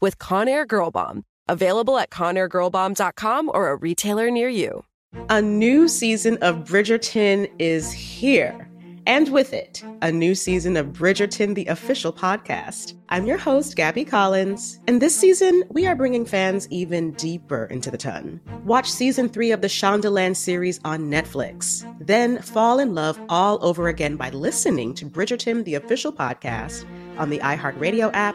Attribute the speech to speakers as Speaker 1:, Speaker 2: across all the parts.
Speaker 1: with Conair Girl Bomb. Available at ConairGirlBomb.com or a retailer near you.
Speaker 2: A new season of Bridgerton is here. And with it, a new season of Bridgerton, the official podcast. I'm your host, Gabby Collins, and this season, we are bringing fans even deeper into the ton. Watch season three of the Shondaland series on Netflix. Then fall in love all over again by listening to Bridgerton, the official podcast, on the iHeartRadio app,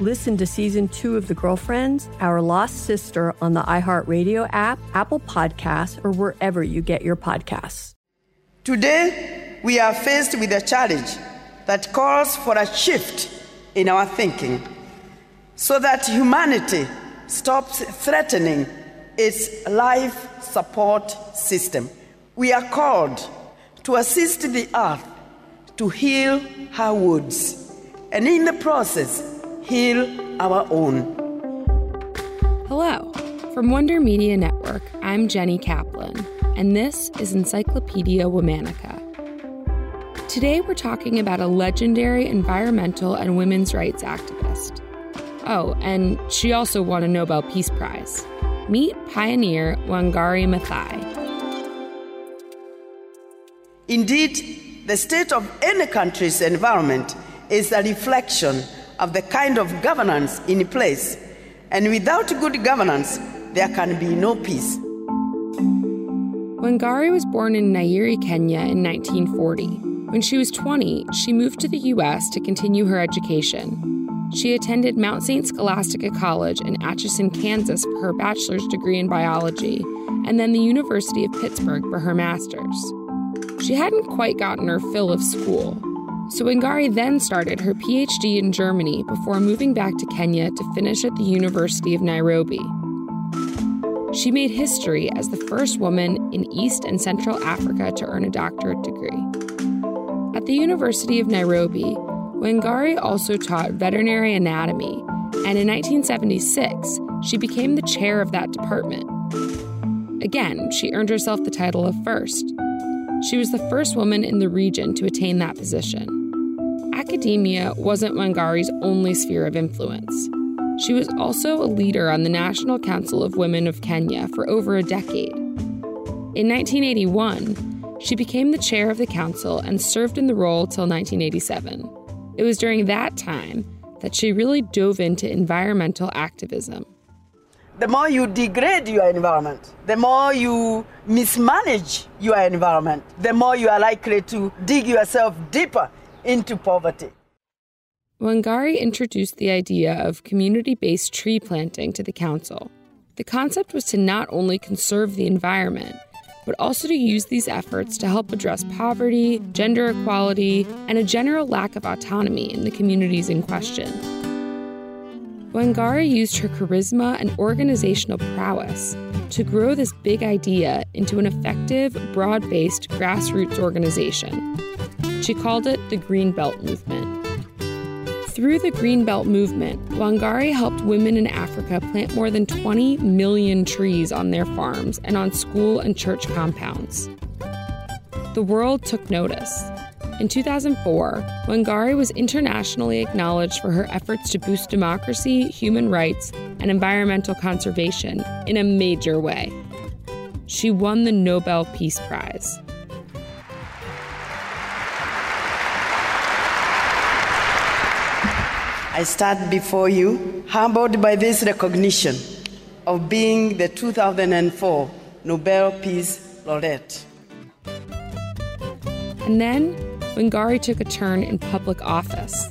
Speaker 3: Listen to season two of The Girlfriends, Our Lost Sister on the iHeartRadio app, Apple Podcasts, or wherever you get your podcasts.
Speaker 4: Today, we are faced with a challenge that calls for a shift in our thinking so that humanity stops threatening its life support system. We are called to assist the earth to heal her woods and in the process, heal our own.
Speaker 5: Hello. From Wonder Media Network, I'm Jenny Kaplan and this is Encyclopedia Womanica. Today we're talking about a legendary environmental and women's rights activist. Oh, and she also won a Nobel Peace Prize. Meet pioneer Wangari Maathai.
Speaker 4: Indeed, the state of any country's environment is a reflection of the kind of governance in place, and without good governance, there can be no peace.
Speaker 5: Wangari was born in Nyeri, Kenya in 1940. When she was 20, she moved to the U.S. to continue her education. She attended Mount St. Scholastica College in Atchison, Kansas for her bachelor's degree in biology, and then the University of Pittsburgh for her master's. She hadn't quite gotten her fill of school, so Wangari then started her PhD in Germany before moving back to Kenya to finish at the University of Nairobi. She made history as the first woman in East and Central Africa to earn a doctorate degree. At the University of Nairobi, Wangari also taught veterinary anatomy, and in 1976, she became the chair of that department. Again, she earned herself the title of first. She was the first woman in the region to attain that position. Academia wasn't Wangari's only sphere of influence. She was also a leader on the National Council of Women of Kenya for over a decade. In 1981, she became the chair of the council and served in the role till 1987. It was during that time that she really dove into environmental activism.
Speaker 4: The more you degrade your environment, the more you mismanage your environment, the more you are likely to dig yourself deeper into poverty.
Speaker 5: Wangari introduced the idea of community based tree planting to the council. The concept was to not only conserve the environment, but also to use these efforts to help address poverty, gender equality, and a general lack of autonomy in the communities in question. Wangari used her charisma and organizational prowess to grow this big idea into an effective, broad based grassroots organization. She called it the Green Belt Movement. Through the Green Belt movement, Wangari helped women in Africa plant more than 20 million trees on their farms and on school and church compounds. The world took notice. In 2004, Wangari was internationally acknowledged for her efforts to boost democracy, human rights, and environmental conservation in a major way. She won the Nobel Peace Prize.
Speaker 4: I stand before you, humbled by this recognition. of being the 2004 Nobel Peace Laureate.
Speaker 5: And then Wangari took a turn in public office.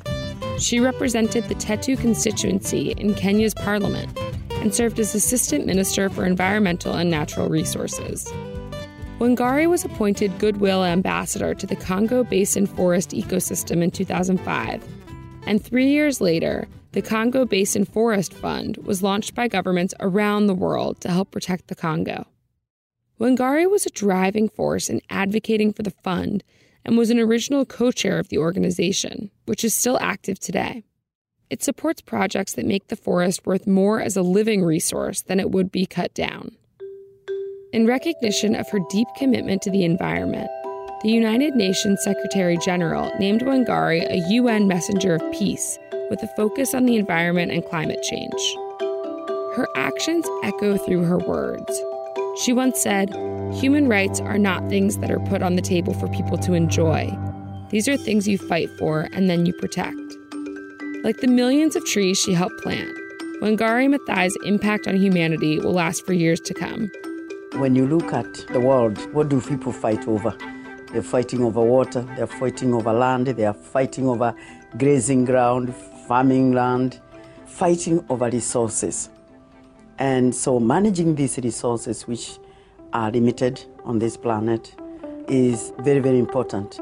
Speaker 5: She represented the Tetu constituency in Kenya's parliament and served as Assistant Minister for Environmental and Natural Resources. Wangari was appointed Goodwill Ambassador to the Congo Basin Forest Ecosystem in 2005, and three years later, the Congo Basin Forest Fund was launched by governments around the world to help protect the Congo. Wangari was a driving force in advocating for the fund and was an original co chair of the organization, which is still active today. It supports projects that make the forest worth more as a living resource than it would be cut down. In recognition of her deep commitment to the environment, the United Nations Secretary General named Wangari a UN Messenger of Peace with a focus on the environment and climate change. Her actions echo through her words. She once said, Human rights are not things that are put on the table for people to enjoy. These are things you fight for and then you protect. Like the millions of trees she helped plant, Wangari Maathai's impact on humanity will last for years to come.
Speaker 4: When you look at the world, what do people fight over? They're fighting over water, they're fighting over land, they are fighting over grazing ground, farming land, fighting over resources. And so managing these resources, which are limited on this planet, is very, very important.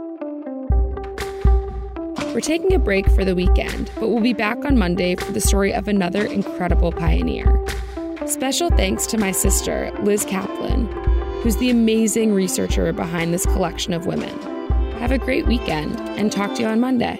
Speaker 5: We're taking a break for the weekend, but we'll be back on Monday for the story of another incredible pioneer. Special thanks to my sister, Liz Kaplan, who's the amazing researcher behind this collection of women. Have a great weekend and talk to you on Monday.